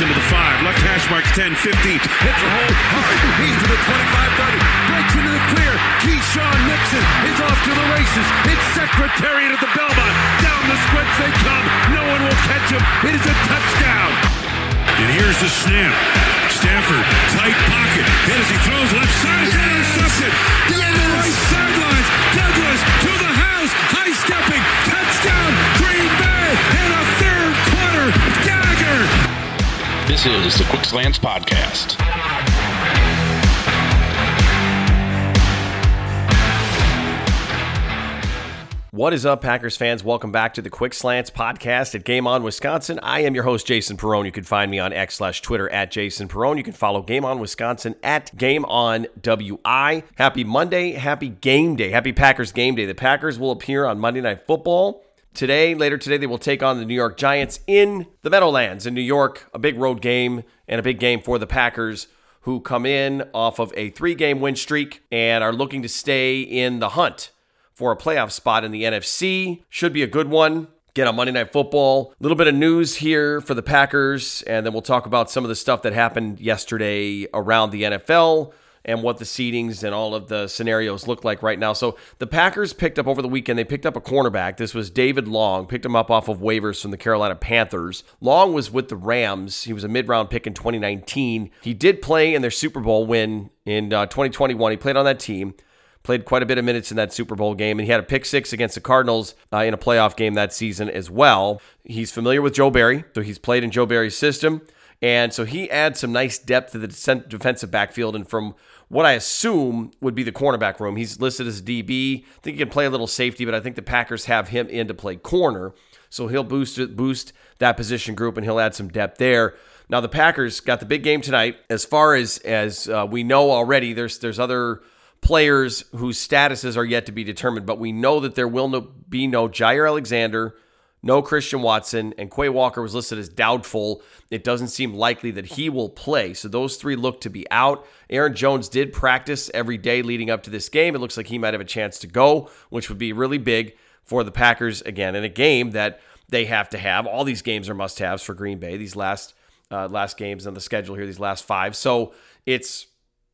Watson to the five. Left hash marks 10, 15. Hits a hole hard. He's to the 25, 30. Breaks into the clear. Keisean Nixon is off to the races. It's Secretariat at the Belmont. Down the stretch they come. No one will catch him. It is a touchdown. And here's the snap. Stafford, tight pocket. And as he throws left side, it's intercepted. The right sidelines. Douglas to the house. High stepping. Touchdown. This is the Quick Slants Podcast. What is up, Packers fans? Welcome back to the Quick Slants podcast at Game On Wisconsin. I am your host, Jason Perrone. You can find me on X slash Twitter at Jason Perrone. You can follow Game On Wisconsin at Game On WI. Happy Monday. Happy game day. Happy Packers game day. The Packers will appear on Monday Night Football. Today, later today, they will take on the New York Giants in the Meadowlands in New York. A big road game and a big game for the Packers, who come in off of a three game win streak and are looking to stay in the hunt for a playoff spot in the NFC. Should be a good one. Get on Monday Night Football. A little bit of news here for the Packers, and then we'll talk about some of the stuff that happened yesterday around the NFL and what the seedings and all of the scenarios look like right now. So the Packers picked up over the weekend, they picked up a cornerback. This was David Long, picked him up off of waivers from the Carolina Panthers. Long was with the Rams. He was a mid-round pick in 2019. He did play in their Super Bowl win in uh, 2021. He played on that team. Played quite a bit of minutes in that Super Bowl game, and he had a pick six against the Cardinals uh, in a playoff game that season as well. He's familiar with Joe Barry, so he's played in Joe Barry's system. And so he adds some nice depth to the defensive backfield. And from what I assume would be the cornerback room, he's listed as DB. I think he can play a little safety, but I think the Packers have him in to play corner. So he'll boost boost that position group and he'll add some depth there. Now the Packers got the big game tonight. As far as as uh, we know already, there's there's other players whose statuses are yet to be determined, but we know that there will no, be no Jaire Alexander, no Christian Watson, and Quay Walker was listed as doubtful. It doesn't seem likely that he will play. So those three look to be out. Aaron Jones did practice every day leading up to this game. It looks like he might have a chance to go, which would be really big for the Packers again in a game that they have to have. All these games are must-haves for Green Bay. These last uh, last games on the schedule here, these last five. So it's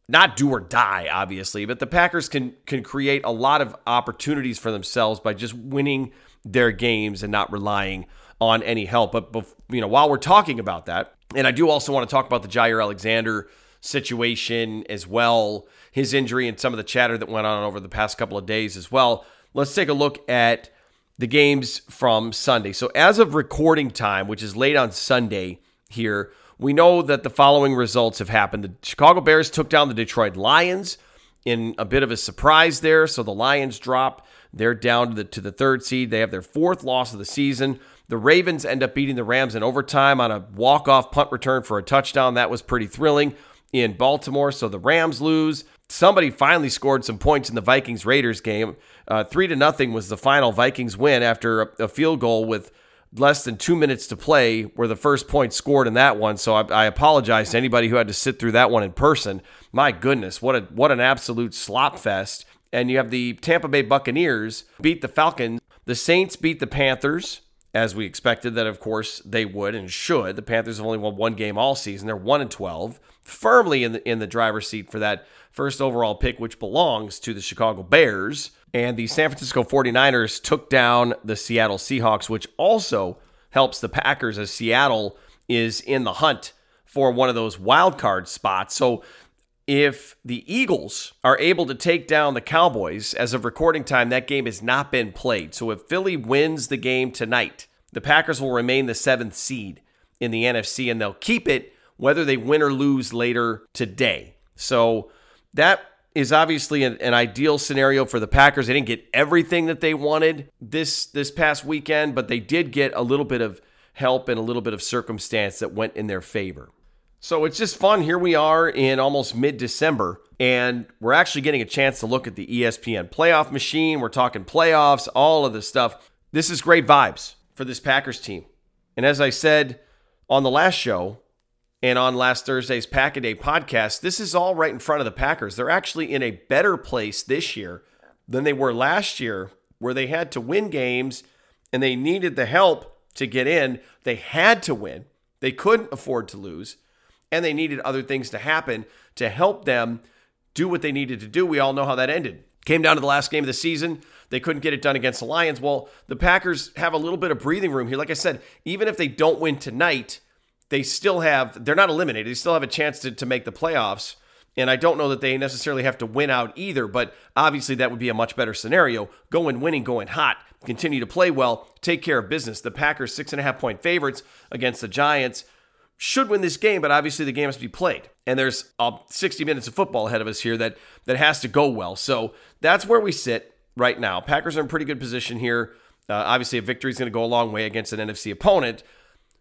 not do or die, obviously, but the Packers can can create a lot of opportunities for themselves by just winning their games and not relying on any help. But, you know, while we're talking about that, and I do also want to talk about the Jaire Alexander situation as well, his injury and some of the chatter that went on over the past couple of days as well. Let's take a look at the games from Sunday. So as of recording time, which is late on Sunday here, we know that the following results have happened. The Chicago Bears took down the Detroit Lions in a bit of a surprise there. So the Lions drop. They're down to the, to the third seed. They have their fourth loss of the season. The Ravens end up beating the Rams in overtime on a walk-off punt return for a touchdown. That was pretty thrilling in Baltimore. So the Rams lose. Somebody finally scored some points in the Vikings Raiders game. Uh, three to nothing was the final Vikings win after a, a field goal with less than two minutes to play were the first point scored in that one. So I, I, apologize to anybody who had to sit through that one in person. My goodness, what a what an absolute slop fest. And you have the Tampa Bay Buccaneers beat the Falcons. The Saints beat the Panthers, as we expected that of course they would and should. The Panthers have only won one game all season. They're one and twelve, firmly in the in the driver's seat for that first overall pick, which belongs to the Chicago Bears. And the San Francisco 49ers took down the Seattle Seahawks, which also helps the Packers as Seattle is in the hunt for one of those wild card spots. So if the Eagles are able to take down the Cowboys, as of recording time, that game has not been played. So if Philly wins the game tonight, the Packers will remain the seventh seed in the NFC and they'll keep it whether they win or lose later today. So that is obviously an, an, ideal scenario for the Packers. They didn't get everything that they wanted this this past weekend, but they did get a little bit of help and a little bit of circumstance that went in their favor. So it's just fun. Here we are in almost mid-December, and we're actually getting a chance to look at the ESPN playoff machine. We're talking playoffs, all of this stuff. This is great vibes for this Packers team. And as I said on the last show, and on last Thursday's Pack a Day podcast, this is all right in front of the Packers. They're actually in a better place this year than they were last year, where they had to win games and they needed the help to get in. They had to win They couldn't afford to lose, and they needed other things to happen to help them do what they needed to do. We all know how that ended. Came down to the last game of the season. They couldn't get it done against the Lions. Well, the Packers have a little bit of breathing room here. Like I said, even if they don't win tonight, they still have, they're not eliminated. They still have a chance to, to make the playoffs. And I don't know that they necessarily have to win out either, but obviously that would be a much better scenario. Going winning, going hot, continue to play well, take care of business. The Packers, six and a half point favorites against the Giants, should win this game, but obviously the game has to be played. And there's uh, 60 minutes of football ahead of us here that that has to go well. So that's where we sit right now. Packers are in pretty good position here. Uh, obviously, a victory is going to go a long way against an NFC opponent.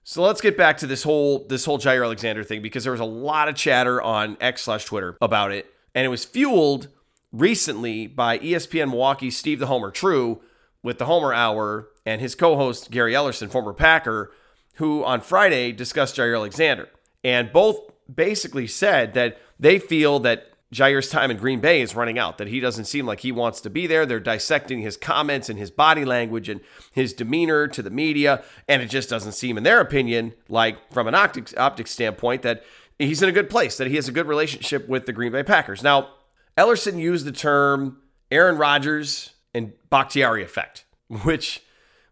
So let's get back to this whole this whole Jaire Alexander thing because there was a lot of chatter on X slash Twitter about it, and it was fueled recently by ESPN Milwaukee Steve the Homer True with the Homer Hour and his co-host Gary Ellerson, former Packer, who on Friday discussed Jaire Alexander, and both basically said that they feel that Jaire's time in Green Bay is running out, that he doesn't seem like he wants to be there. They're dissecting his comments and his body language and his demeanor to the media. And it just doesn't seem, in their opinion, like from an optics, optics standpoint, that he's in a good place, that he has a good relationship with the Green Bay Packers. Now, Ellerson used the term Aaron Rodgers and Bakhtiari effect, which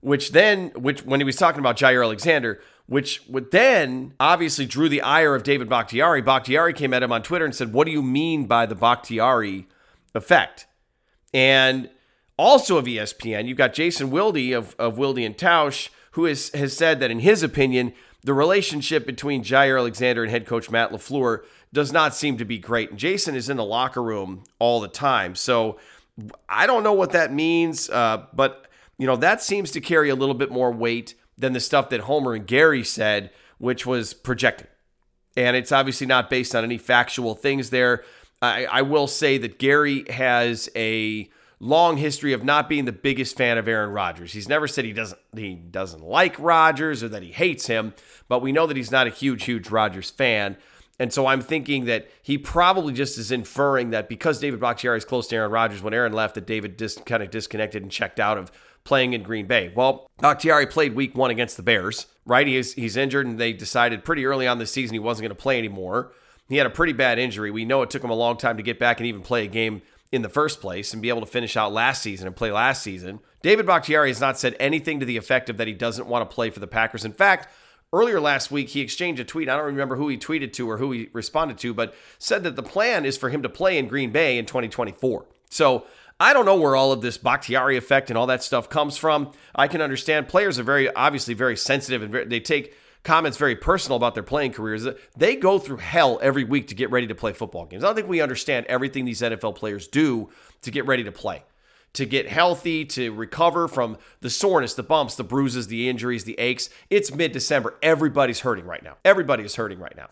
which then which when he was talking about Jaire Alexander, which would then obviously drew the ire of David Bakhtiari. Bakhtiari came at him on Twitter and said, What do you mean by the Bakhtiari effect? And also of ESPN, you've got Jason Wilde of, of Wilde and Tausch, who has, has said that in his opinion, the relationship between Jair Alexander and head coach Matt LaFleur does not seem to be great. And Jason is in the locker room all the time. So I don't know what that means, uh, but you know, that seems to carry a little bit more weight than the stuff that Homer and Gary said, which was projected. And it's obviously not based on any factual things there. I, I will say that Gary has a long history of not being the biggest fan of Aaron Rodgers. He's never said he doesn't he doesn't like Rodgers or that he hates him, but we know that he's not a huge huge Rodgers fan. And so I'm thinking that he probably just is inferring that because David Bakhtiari is close to Aaron Rodgers, when Aaron left, that David just kind of disconnected and checked out of playing in Green Bay. Well, Bakhtiari played week one against the Bears, right? He's, he's injured, and they decided pretty early on this season he wasn't going to play anymore. He had a pretty bad injury. We know it took him a long time to get back and even play a game in the first place and be able to finish out last season and play last season. David Bakhtiari has not said anything to the effect of that he doesn't want to play for the Packers. In fact, earlier last week he exchanged a tweet. I don't remember who he tweeted to or who he responded to, but said that the plan is for him to play in Green Bay in 2024. So I don't know where all of this Bakhtiari effect and all that stuff comes from. I can understand players are very obviously very sensitive and very, they take comments very personal about their playing careers. They go through hell every week to get ready to play football games. I don't think we understand everything these NFL players do to get ready to play, to get healthy, to recover from the soreness, the bumps, the bruises, the injuries, the aches. It's mid December. Everybody's hurting right now. Everybody is hurting right now.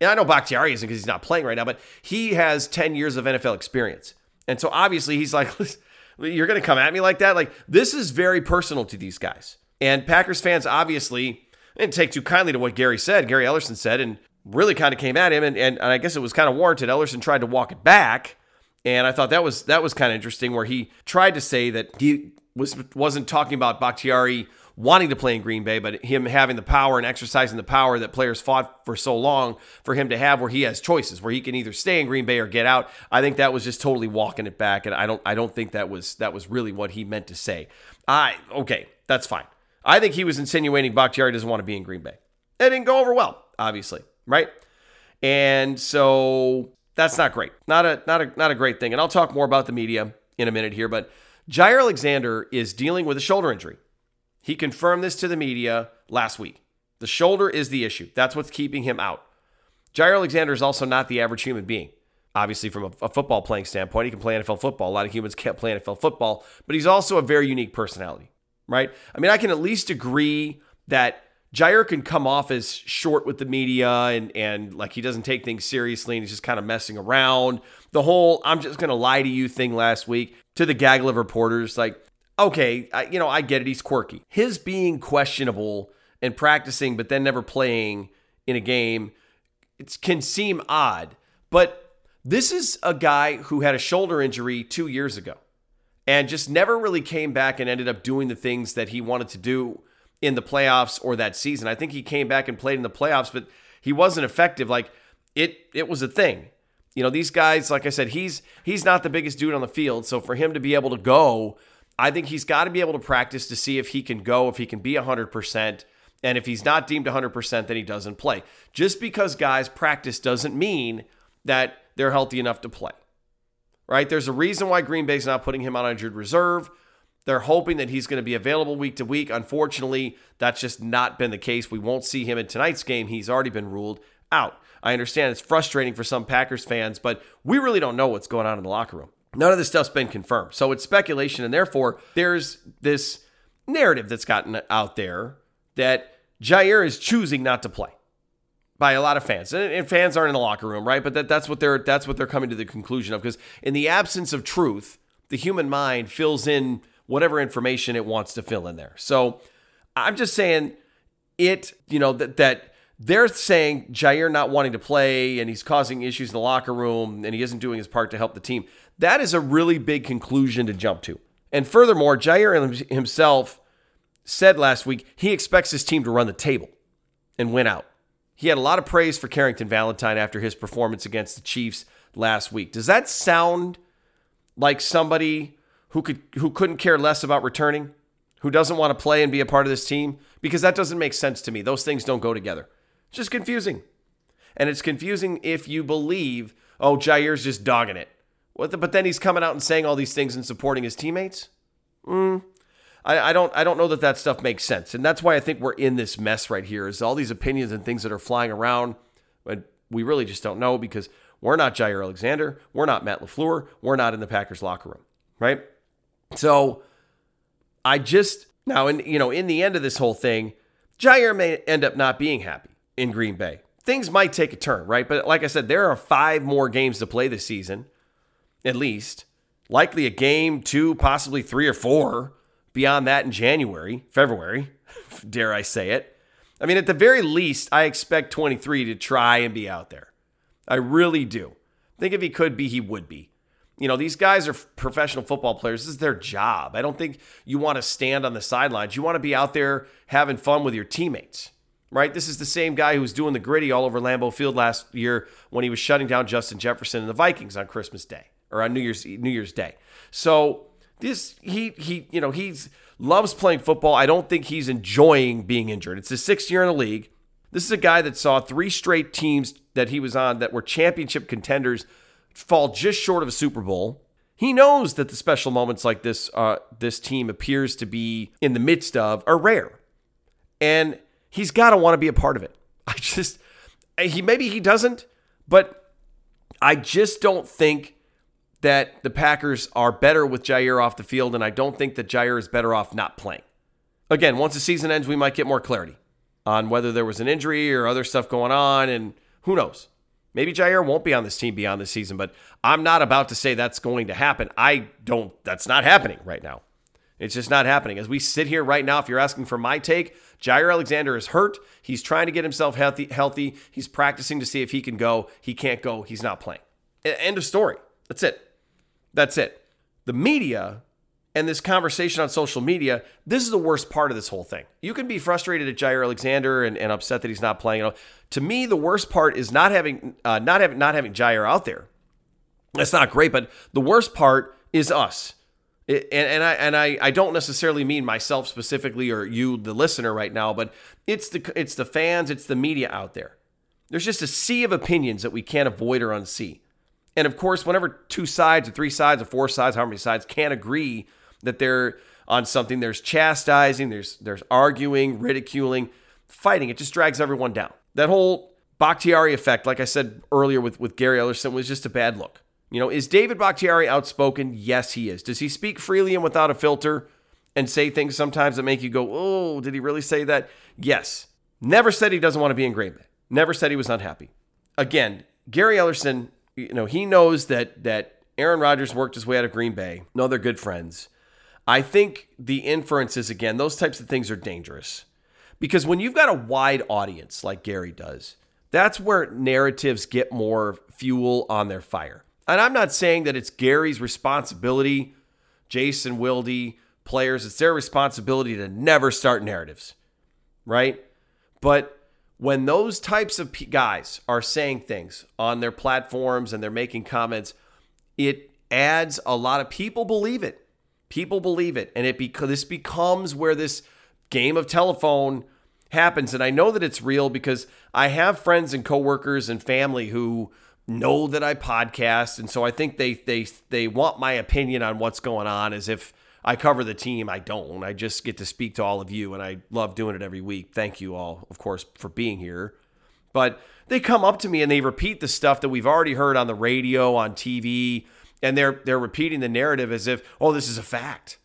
And I know Bakhtiari isn't because he's not playing right now, but he has 10 years of NFL experience. And so obviously he's like, you're going to come at me like that? Like, this is very personal to these guys. And Packers fans obviously didn't take too kindly to what Gary said, Gary Ellerson said, and really kind of came at him. And, and, and I guess it was kind of warranted. Ellerson tried to walk it back. And I thought that was that was kind of interesting where he tried to say that he was wasn't talking about Bakhtiari wanting to play in Green Bay, but him having the power and exercising the power that players fought for so long for him to have where he has choices where he can either stay in Green Bay or get out. I think that was just totally walking it back and I don't I don't think that was that was really what he meant to say. I okay, that's fine. I think he was insinuating Bakhtiari doesn't want to be in Green Bay. It didn't go over well, obviously, right? And so that's not great. Not a not a not a great thing. And I'll talk more about the media in a minute here, but Jair Alexander is dealing with a shoulder injury. He confirmed this to the media last week. The shoulder is the issue. That's what's keeping him out. Jaire Alexander is also not the average human being. Obviously, from a, a, football playing standpoint, he can play NFL football. A lot of humans can't play NFL football, but he's also a very unique personality, right? I mean, I can at least agree that Jaire can come off as short with the media and and like he doesn't take things seriously and he's just kind of messing around. The whole I'm just gonna lie to you thing last week to the gaggle of reporters, like okay, I, you know, I get it. He's quirky. His being questionable and practicing, but then never playing in a game, it can seem odd. But this is a guy who had a shoulder injury two years ago and just never really came back and ended up doing the things that he wanted to do in the playoffs or that season. I think he came back and played in the playoffs, but he wasn't effective. Like it it was a thing. You know, these guys, like I said, he's he's not the biggest dude on the field. So for him to be able to go, I think he's got to be able to practice to see if he can go, if he can be 100%. And if he's not deemed 100%, then he doesn't play. Just because guys practice doesn't mean that they're healthy enough to play. Right? There's a reason why Green Bay's not putting him on injured reserve. They're hoping that he's going to be available week to week. Unfortunately, that's just not been the case. We won't see him in tonight's game. He's already been ruled out. I understand it's frustrating for some Packers fans, but we really don't know what's going on in the locker room. None of this stuff's been confirmed. So it's speculation, and therefore there's this narrative that's gotten out there that Jaire is choosing not to play by a lot of fans. And, fans aren't in the locker room, right? But that, that's what they're that's what they're coming to the conclusion of. Because in the absence of truth, the human mind fills in whatever information it wants to fill in there. So I'm just saying it, you know, that that they're saying Jaire not wanting to play and he's causing issues in the locker room and he isn't doing his part to help the team. That is a really big conclusion to jump to. And furthermore, Jaire himself said last week he expects his team to run the table and win out. He had a lot of praise for Carrington Valentine after his performance against the Chiefs last week. Does that sound like somebody who could who couldn't care less about returning, who doesn't want to play and be a part of this team? Because that doesn't make sense to me. Those things don't go together. It's just confusing. And it's confusing if you believe, oh, Jaire's just dogging it. The, but then he's coming out and saying all these things and supporting his teammates. Mm, I, I don't I don't know that that stuff makes sense, and that's why I think we're in this mess right here. Is all these opinions and things that are flying around, but we really just don't know because we're not Jaire Alexander, we're not Matt LaFleur, we're not in the Packers locker room, right? So I just now, in you know, in the end of this whole thing, Jaire may end up not being happy in Green Bay. Things might take a turn, right? But like I said, there are five more games to play this season, at least. Likely a game, two, possibly three or four beyond that in January, February, dare I say it. I mean, at the very least, I expect 23 to try and be out there. I really do. Think if he could be, he would be. You know, these guys are professional football players. This is their job. I don't think you want to stand on the sidelines. You want to be out there having fun with your teammates right? This is the same guy who was doing the gritty all over Lambeau Field last year when he was shutting down Justin Jefferson and the Vikings on Christmas Day or on New Year's New Year's Day. So this he he you know he's loves playing football. I don't think he's enjoying being injured. It's his sixth year in the league. This is a guy that saw three straight teams that he was on that were championship contenders fall just short of a Super Bowl. He knows that the special moments like this, uh, this team appears to be in the midst of, are rare, and he's got to want to be a part of it. I just he maybe he doesn't, but I just don't think that the Packers are better with Jaire off the field, and I don't think that Jaire is better off not playing. Again, once the season ends, we might get more clarity on whether there was an injury or other stuff going on, and who knows. Maybe Jaire won't be on this team beyond this season, but I'm not about to say that's going to happen. I don't, that's not happening right now. It's just not happening. As we sit here right now, if you're asking for my take, Jaire Alexander is hurt. He's trying to get himself healthy. Healthy. He's practicing to see if he can go. He can't go. He's not playing. End of story. That's it. That's it. The media and this conversation on social media, this is the worst part of this whole thing. You can be frustrated at Jaire Alexander and, and upset that he's not playing. To me, the worst part is not having uh, not having not having Jaire out there. That's not great, but the worst part is us and, and I and I, I don't necessarily mean myself specifically or you the listener right now, but it's the it's the fans, it's the media out there. There's just a sea of opinions that we can't avoid or unsee. And of course, whenever two sides or three sides or four sides, how many sides can't agree that they're on something, there's chastising, there's there's arguing, ridiculing, fighting. It just drags everyone down. That whole Bakhtiari effect, like I said earlier with, with Gary Ellerson, was just a bad look. You know, is David Bakhtiari outspoken? Yes, he is. Does he speak freely and without a filter and say things sometimes that make you go, oh, did he really say that? Yes. Never said he doesn't want to be in Green Bay. Never said he was unhappy. Again, Gary Ellerson, you know, he knows that that Aaron Rodgers worked his way out of Green Bay. No, they're good friends. I think the inferences, again, those types of things are dangerous. Because when you've got a wide audience like Gary does, that's where narratives get more fuel on their fire. And I'm not saying that it's Gary's responsibility, Jason Wilde, players, it's their responsibility to never start narratives. right? But when those types of guys are saying things on their platforms and they're making comments, it adds a lot of people believe it. People believe it, and it because this becomes where this game of telephone happens. And I know that it's real because I have friends and coworkers and family who know that I podcast, and so I think they they they want my opinion on what's going on as if I cover the team. I don't. I just get to speak to all of you, and I love doing it every week. Thank you all, of course, for being here. But they come up to me and they repeat the stuff that we've already heard on the radio, on TV, and they're they're repeating the narrative as if, oh, this is a fact.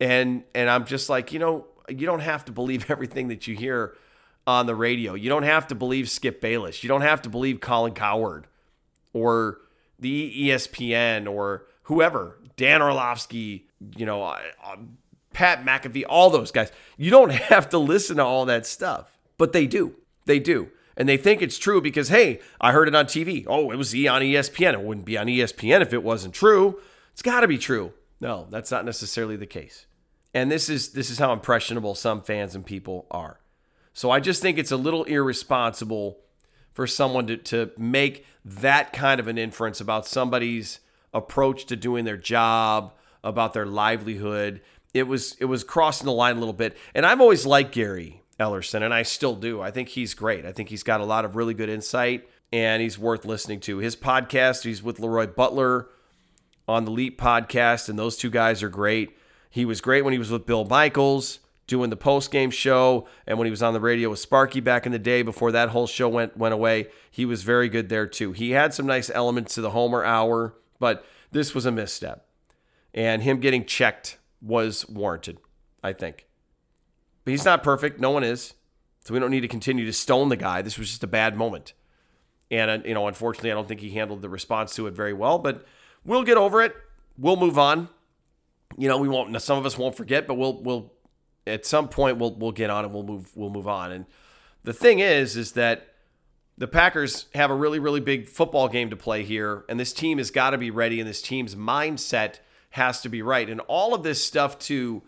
And and I'm just like, you know, you don't have to believe everything that you hear on the radio. You don't have to believe Skip Bayless. You don't have to believe Colin Cowherd or the ESPN or whoever, Dan Orlovsky, you know, uh, uh, Pat McAfee, all those guys. You don't have to listen to all that stuff, but they do. They do. And they think it's true because, hey, I heard it on TV. Oh, it was on ESPN. It wouldn't be on ESPN if it wasn't true. It's got to be true. No, that's not necessarily the case. And this is this is how impressionable some fans and people are. So I just think it's a little irresponsible for someone to, to make that kind of an inference about somebody's approach to doing their job, about their livelihood. It was it was crossing the line a little bit. And I've always liked Gary Ellerson, and I still do. I think he's great. I think he's got a lot of really good insight, and he's worth listening to. His podcast, he's with Leroy Butler on the Leap podcast, and those two guys are great. He was great when he was with Bill Michaels doing the post game show, and when he was on the radio with Sparky back in the day before that whole show went went away, he was very good there too. He had some nice elements to the Homer Hour, but this was a misstep, and him getting checked was warranted, I think. But he's not perfect. No one is, so we don't need to continue to stone the guy. This was just a bad moment, and uh, you know, unfortunately, I don't think he handled the response to it very well. But we'll get over it. We'll move on you know, we won't. Some of us won't forget, but we'll we'll at some point we'll we'll get on and we'll move we'll move on. And the thing is, is that the Packers have a really really big football game to play here, and this team has got to be ready, and this team's mindset has to be right, and all of this stuff to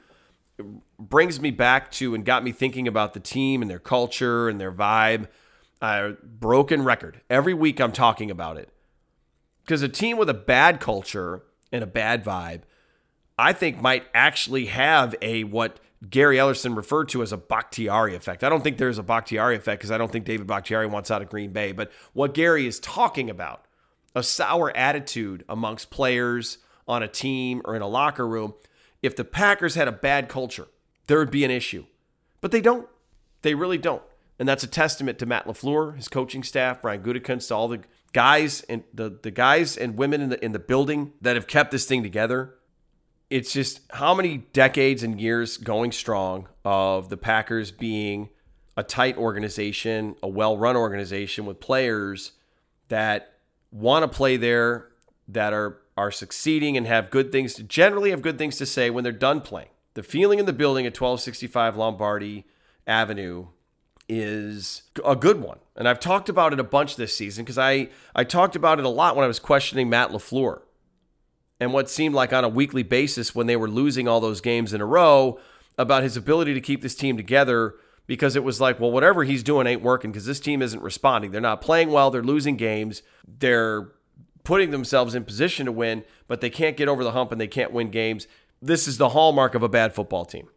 brings me back to and got me thinking about the team and their culture and their vibe. Uh, broken record. Every week I'm talking about it. Because a team with a bad culture and a bad vibe I think might actually have a what Gary Ellerson referred to as a Bakhtiari effect. I don't think there's a Bakhtiari effect because I don't think David Bakhtiari wants out of Green Bay. But what Gary is talking about, a sour attitude amongst players on a team or in a locker room, if the Packers had a bad culture, there would be an issue. But they don't. They really don't. And that's a testament to Matt LaFleur, his coaching staff, Brian Gutekunst, to all the guys and the, the guys and women in the in the building that have kept this thing together it's just how many decades and years going strong of the Packers being a tight organization, a well run organization with players that want to play there, that are are succeeding and have good things to generally have good things to say when they're done playing. The feeling in the building at 1265 Lombardi Avenue is a good one. And I've talked about it a bunch this season because I, I talked about it a lot when I was questioning Matt LaFleur and what seemed like on a weekly basis when they were losing all those games in a row about his ability to keep this team together because it was like, well, whatever he's doing ain't working because this team isn't responding. They're not playing well. They're losing games. They're putting themselves in position to win, but they can't get over the hump and they can't win games. This is the hallmark of a bad football team.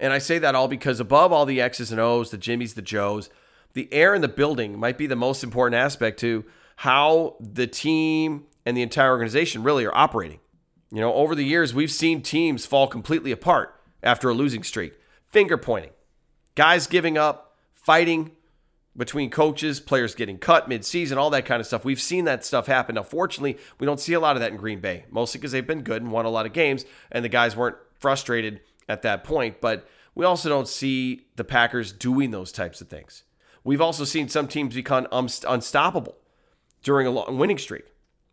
And I say that all because above all the X's and O's, the Jimmys, the Joes, the air in the building might be the most important aspect to how the team and the entire organization really are operating. You know, over the years, we've seen teams fall completely apart after a losing streak. Finger pointing, guys giving up, fighting between coaches, players getting cut mid-season, all that kind of stuff. We've seen that stuff happen. Now, fortunately, we don't see a lot of that in Green Bay, mostly because they've been good and won a lot of games, and the guys weren't frustrated at that point. But we also don't see the Packers doing those types of things. We've also seen some teams become unstoppable during a long winning streak.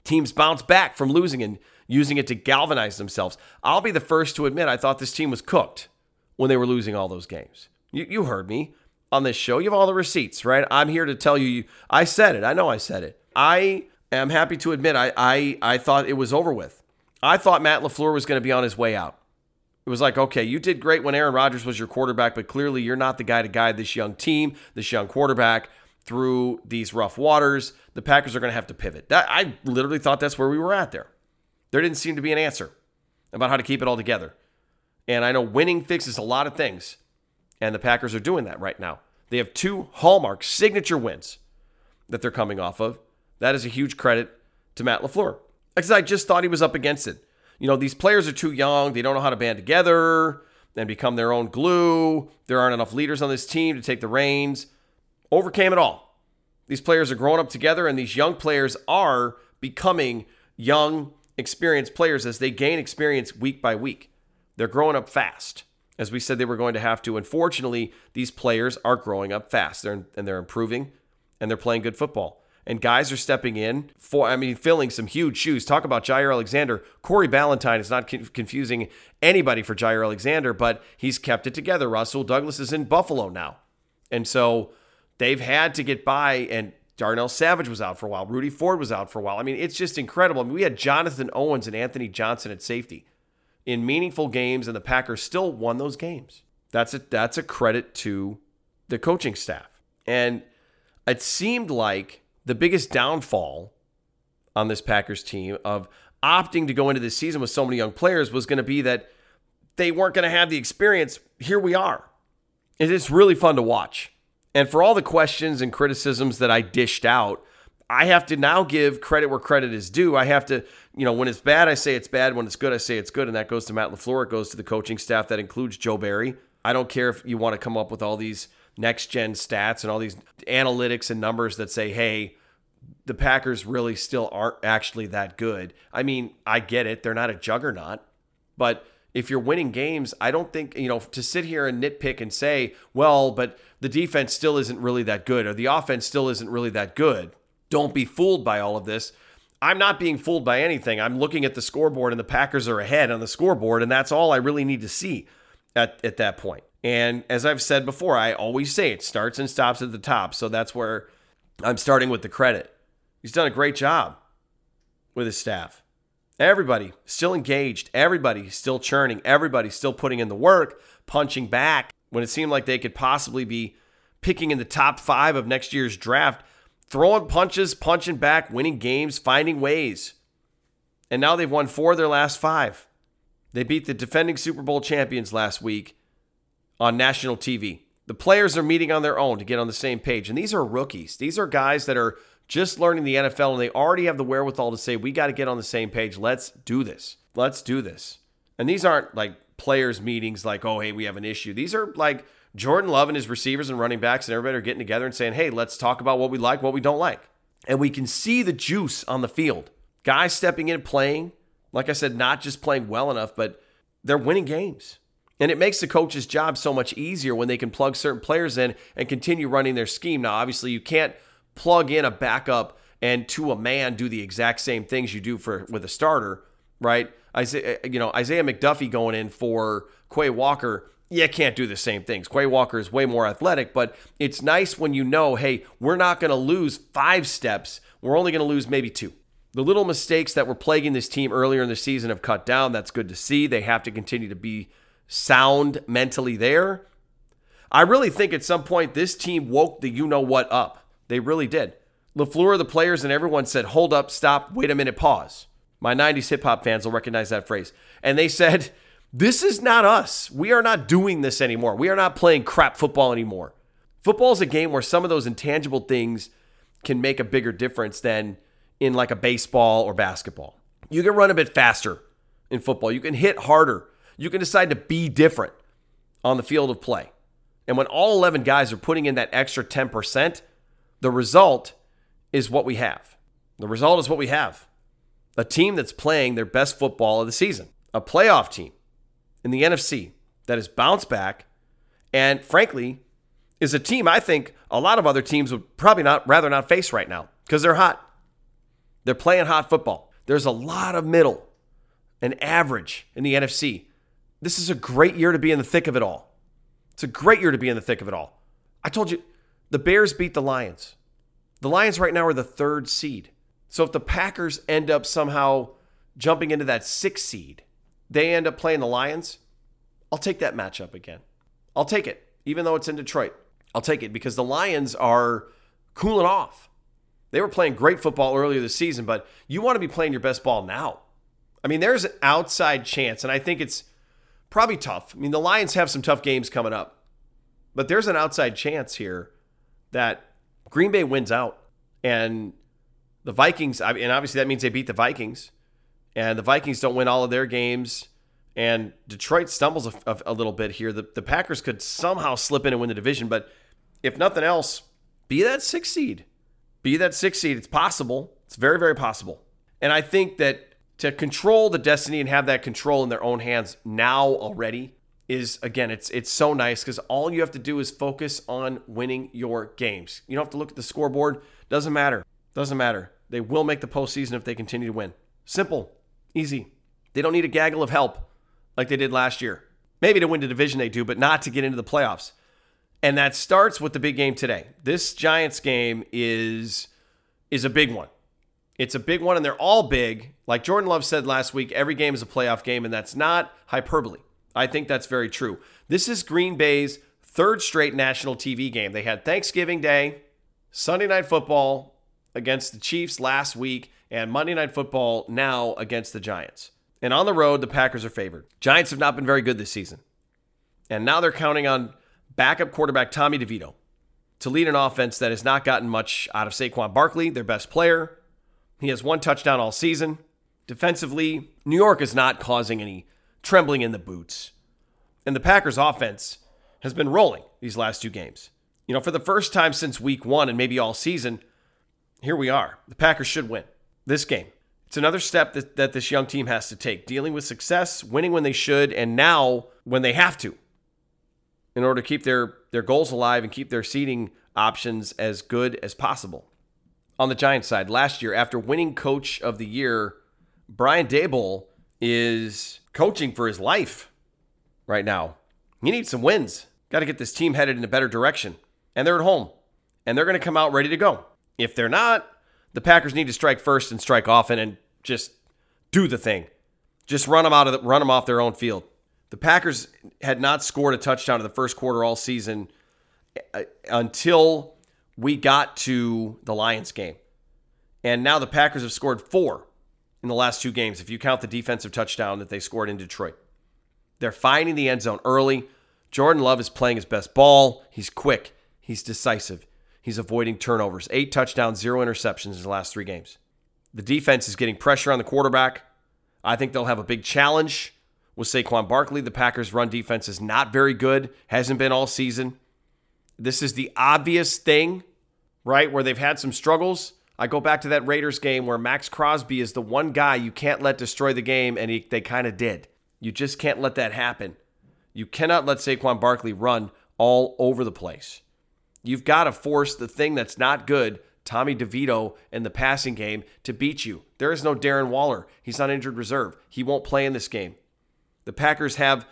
Teams bounce back from losing and using it to galvanize themselves. I'll be the first to admit I thought this team was cooked when they were losing all those games. You, you heard me on this show. You have all the receipts, right? I'm here to tell you. I said it. I know I said it. I am happy to admit I I, I thought it was over with. I thought Matt LaFleur was going to be on his way out. It was like, okay, you did great when Aaron Rodgers was your quarterback, but clearly you're not the guy to guide this young team, this young quarterback through these rough waters. The Packers are going to have to pivot. That I literally thought that's where we were at there. There didn't seem to be an answer about how to keep it all together. And I know winning fixes a lot of things, and the Packers are doing that right now. They have two hallmark signature wins that they're coming off of. That is a huge credit to Matt LaFleur. Because I just thought he was up against it. You know, these players are too young. They don't know how to band together and become their own glue. There aren't enough leaders on this team to take the reins. Overcame it all. These players are growing up together, and these young players are becoming young, experienced players as they gain experience week by week. They're growing up fast, as we said they were going to have to. Unfortunately, these players are growing up fast they're, and they're improving and they're playing good football. And guys are stepping in for, I mean, filling some huge shoes. Talk about Jaire Alexander. Corey Ballentine is not confusing anybody for Jaire Alexander, but he's kept it together. Rasul Douglas is in Buffalo now. And so they've had to get by, and Darnell Savage was out for a while. Rudy Ford was out for a while. I mean, it's just incredible. I mean, we had Jonathan Owens and Anthony Johnson at safety in meaningful games, and the Packers still won those games. That's a that's a credit to the coaching staff. And it seemed like the biggest downfall on this Packers team of opting to go into this season with so many young players was going to be that they weren't going to have the experience. Here we are. It is really fun to watch. And for all the questions and criticisms that I dished out, I have to now give credit where credit is due. I have to, you know, when it's bad, I say it's bad. When it's good, I say it's good. And that goes to Matt LaFleur. It goes to the coaching staff. That includes Joe Barry. I don't care if you want to come up with all these next gen stats and all these analytics and numbers that say, hey, the Packers really still aren't actually that good. I mean, I get it. They're not a juggernaut. But if you're winning games, I don't think, you know, to sit here and nitpick and say, well, but the defense still isn't really that good or the offense still isn't really that good. Don't be fooled by all of this. I'm not being fooled by anything. I'm looking at the scoreboard and the Packers are ahead on the scoreboard, and that's all I really need to see at, at that point. And as I've said before, I always say it starts and stops at the top. So that's where I'm starting with the credit. He's done a great job with his staff. Everybody still engaged. Everybody still churning. Everybody still putting in the work, punching back when it seemed like they could possibly be picking in the top five of next year's draft, throwing punches, punching back, winning games, finding ways. And now they've won four of their last five. They beat the defending Super Bowl champions last week on national TV. The players are meeting on their own to get on the same page. And these are rookies. These are guys that are just learning the NFL and they already have the wherewithal to say, we got to get on the same page. Let's do this. Let's do this. And these aren't like players' meetings like, oh, hey, we have an issue. These are like Jordan Love and his receivers and running backs and everybody are getting together and saying, hey, let's talk about what we like, what we don't like. And we can see the juice on the field. Guys stepping in, and playing. Like I said, not just playing well enough, but they're winning games. And it makes the coach's job so much easier when they can plug certain players in and continue running their scheme. Now, obviously, you can't plug in a backup and to a man do the exact same things you do for with a starter, right? Isaiah, you know, Isaiah McDuffie going in for Quay Walker, you can't do the same things. Quay Walker is way more athletic, but it's nice when you know, hey, we're not going to lose five steps. We're only going to lose maybe two. The little mistakes that were plaguing this team earlier in the season have cut down. That's good to see. They have to continue to be sound mentally there. I really think at some point this team woke the you know what up. They really did. LaFleur, the players, and everyone said, hold up, stop, wait a minute, pause. My 90s hip hop fans will recognize that phrase. And they said, this is not us. We are not doing this anymore. We are not playing crap football anymore. Football is a game where some of those intangible things can make a bigger difference than in like a baseball or basketball. You can run a bit faster in football. You can hit harder. You can decide to be different on the field of play. And when all 11 guys are putting in that extra 10%, the result is what we have. The result is what we have. A team that's playing their best football of the season, a playoff team in the NFC that has bounced back and frankly is a team I think a lot of other teams would probably not rather not face right now because they're hot. They're playing hot football. There's a lot of middle and average in the NFC. This is a great year to be in the thick of it all. It's a great year to be in the thick of it all. I told you, the Bears beat the Lions. The Lions right now are the third seed. So if the Packers end up somehow jumping into that sixth seed, they end up playing the Lions. I'll take that matchup again. I'll take it, even though it's in Detroit. I'll take it because the Lions are cooling off. They were playing great football earlier this season, but you want to be playing your best ball now. I mean, there's an outside chance, and I think it's probably tough. I mean, the Lions have some tough games coming up, but there's an outside chance here that Green Bay wins out and the Vikings, and obviously that means they beat the Vikings, and the Vikings don't win all of their games, and Detroit stumbles a, a, little bit here. The, the Packers could somehow slip in and win the division, but if nothing else, be that six seed. Be that six seed. It's possible. It's very, very possible. And I think that to control the destiny and have that control in their own hands now already is again it's it's so nice because all you have to do is focus on winning your games. You don't have to look at the scoreboard. Doesn't matter. Doesn't matter. They will make the postseason if they continue to win. Simple. Easy. They don't need a gaggle of help like they did last year. Maybe to win the division they do but not to get into the playoffs. And that starts with the big game today. This giants game is is a big one. It's a big one, and they're all big. Like Jordan Love said last week, every game is a playoff game, and that's not hyperbole. I think that's very true. This is Green Bay's third straight national TV game. They had Thanksgiving Day, Sunday Night Football against the Chiefs last week, and Monday Night Football now against the Giants. And on the road, the Packers are favored. Giants have not been very good this season. And now they're counting on backup quarterback Tommy DeVito to lead an offense that has not gotten much out of Saquon Barkley, their best player. He has one touchdown all season. Defensively, New York is not causing any trembling in the boots. And the Packers' offense has been rolling these last two games. You know, for the first time since week one and maybe all season, here we are. The Packers should win this game. It's another step that, that this young team has to take, dealing with success, winning when they should, and now when they have to, in order to keep their, their goals alive and keep their seeding options as good as possible on the Giants side. Last year, after winning coach of the year, Brian Daboll is coaching for his life right now. He needs some wins. Got to get this team headed in a better direction. And they're at home. And they're going to come out ready to go. If they're not, the Packers need to strike first and strike often and just do the thing. Just run them out of the, run them off their own field. The Packers had not scored a touchdown in the first quarter all season uh, until we got to the Lions game. And now the Packers have scored four in the last two games, if you count the defensive touchdown that they scored in Detroit. They're finding the end zone early. Jordan Love is playing his best ball. He's quick, he's decisive, he's avoiding turnovers. Eight touchdowns, zero interceptions in the last three games. The defense is getting pressure on the quarterback. I think they'll have a big challenge with Saquon Barkley. The Packers' run defense is not very good, hasn't been all season. This is the obvious thing right? Where they've had some struggles. I go back to that Raiders game where Maxx Crosby is the one guy you can't let destroy the game, and he, they kind of did. You just can't let that happen. You cannot let Saquon Barkley run all over the place. You've got to force the thing that's not good, Tommy DeVito, in the passing game to beat you. There is no Darren Waller. He's on injured reserve. He won't play in this game. The Packers have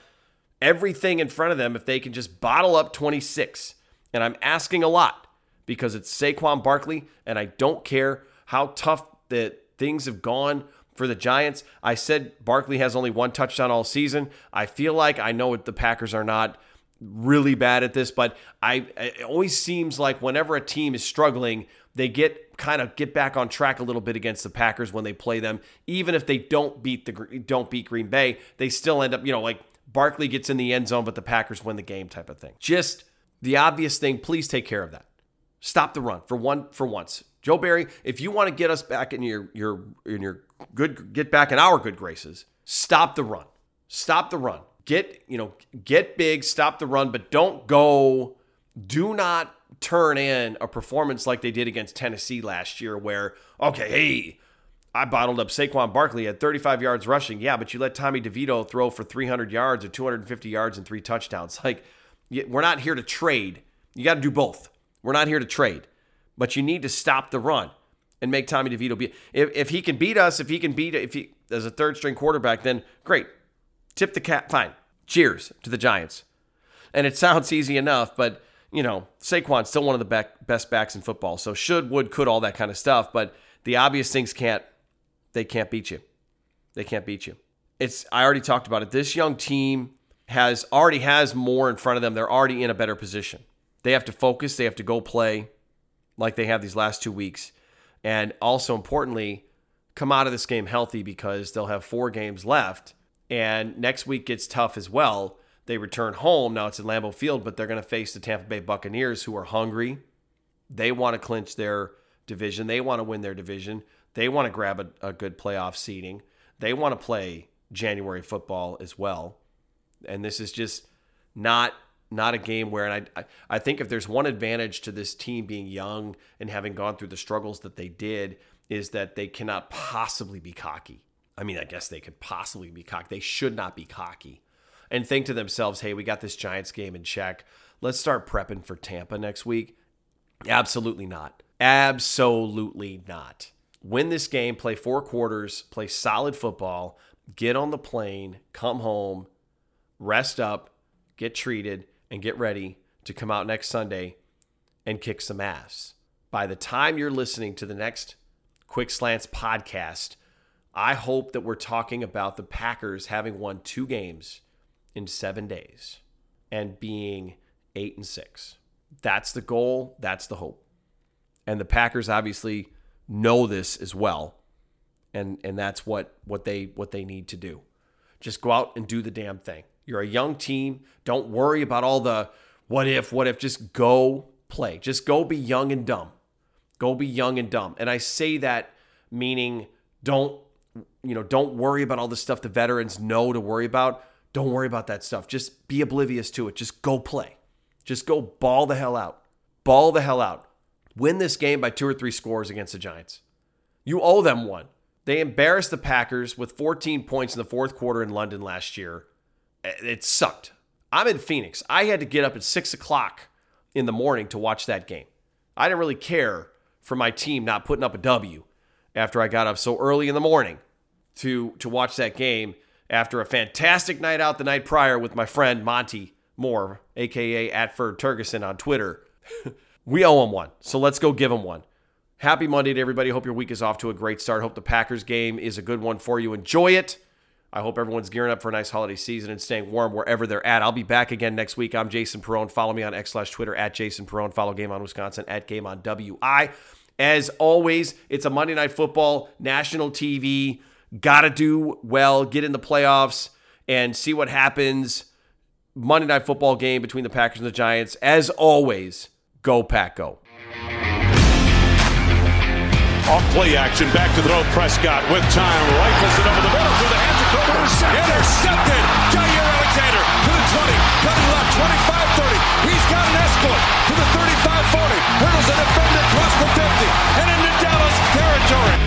everything in front of them if they can just bottle up 26. And I'm asking a lot because it's Saquon Barkley, and I don't care how tough the things have gone for the Giants. I said Barkley has only one touchdown all season. I feel like I know the Packers are not really bad at this, but I it always seems like whenever a team is struggling, they get kind of get back on track a little bit against the Packers when they play them. Even if they don't beat the don't beat Green Bay, they still end up, you know, like Barkley gets in the end zone, but the Packers win the game type of thing. Just the obvious thing, please take care of that. Stop the run for one for once. Joe Barry, if you want to get us back in your your in your good get back in our good graces, stop the run. Stop the run. Get, you know, get big, stop the run, but don't go do not turn in a performance like they did against Tennessee last year where okay, hey, I bottled up Saquon Barkley at 35 yards rushing. Yeah, but you let Tommy DeVito throw for 300 yards or 250 yards and three touchdowns. Like, we're not here to trade. You got to do both. We're not here to trade, but you need to stop the run and make Tommy DeVito be. If, if he can beat us, if he can beat, if he as a third string quarterback, then great. Tip the cap, fine. Cheers to the Giants. And it sounds easy enough, but you know, Saquon's still one of the back, best backs in football. So should, would, could, all that kind of stuff. But the obvious things can't, they can't beat you. They can't beat you. It's, I already talked about it. This young team has already has more in front of them. They're already in a better position. They have to focus, they have to go play like they have these last 2 weeks. And also importantly, come out of this game healthy because they'll have 4 games left and next week gets tough as well. They return home. Now it's at Lambeau Field, but they're going to face the Tampa Bay Buccaneers who are hungry. They want to clinch their division. They want to win their division. They want to grab a, a good playoff seeding. They want to play January football as well. And this is just not not a game where and I I think if there's one advantage to this team being young and having gone through the struggles that they did is that they cannot possibly be cocky. I mean, I guess they could possibly be cocky. They should not be cocky and think to themselves, hey, we got this Giants game in check. Let's start prepping for Tampa next week. Absolutely not. Absolutely not. Win this game, play four quarters, play solid football, get on the plane, come home, rest up, get treated, and get ready to come out next Sunday and kick some ass. By the time you're listening to the next Quick Slants podcast, I hope that we're talking about the Packers having won two games in seven days and being eight and six. That's the goal. That's the hope. And the Packers obviously know this as well. And and that's what what they what they need to do. Just go out and do the damn thing. You're a young team. Don't worry about all the what if, what if. Just go play. Just go be young and dumb. Go be young and dumb. And I say that meaning don't you know, don't worry about all the stuff the veterans know to worry about. Don't worry about that stuff. Just be oblivious to it. Just go play. Just go ball the hell out. Ball the hell out. Win this game by two or three scores against the Giants. You owe them one. They embarrassed the Packers with 14 points in the fourth quarter in London last year. It sucked. I'm in Phoenix. I had to get up at six o'clock in the morning to watch that game. I didn't really care for my team not putting up a W after I got up so early in the morning to to watch that game after a fantastic night out the night prior with my friend Monty Moore, aka at Ferd Turgeson on Twitter. we owe him one, so let's go give him one. Happy Monday to everybody. Hope your week is off to a great start. Hope the Packers game is a good one for you. Enjoy it. I hope everyone's gearing up for a nice holiday season and staying warm wherever they're at. I'll be back again next week. I'm Jason Perone. Follow me on X slash Twitter at Jason Perone. Follow Game on Wisconsin at Game on WI. As always, it's a Monday Night Football national TV Got to do well, get in the playoffs, and see what happens. Monday Night Football game between the Packers and the Giants. As always, go Pack Go. Off play action, back to throw Prescott with time, rifles it over the middle the. Intercepted. Intercepted. Jaire Alexander to the 20. Cutting left. 25 30. He's got an escort to the 35 40. Hurdles a defender across the 50. And into Dallas territory.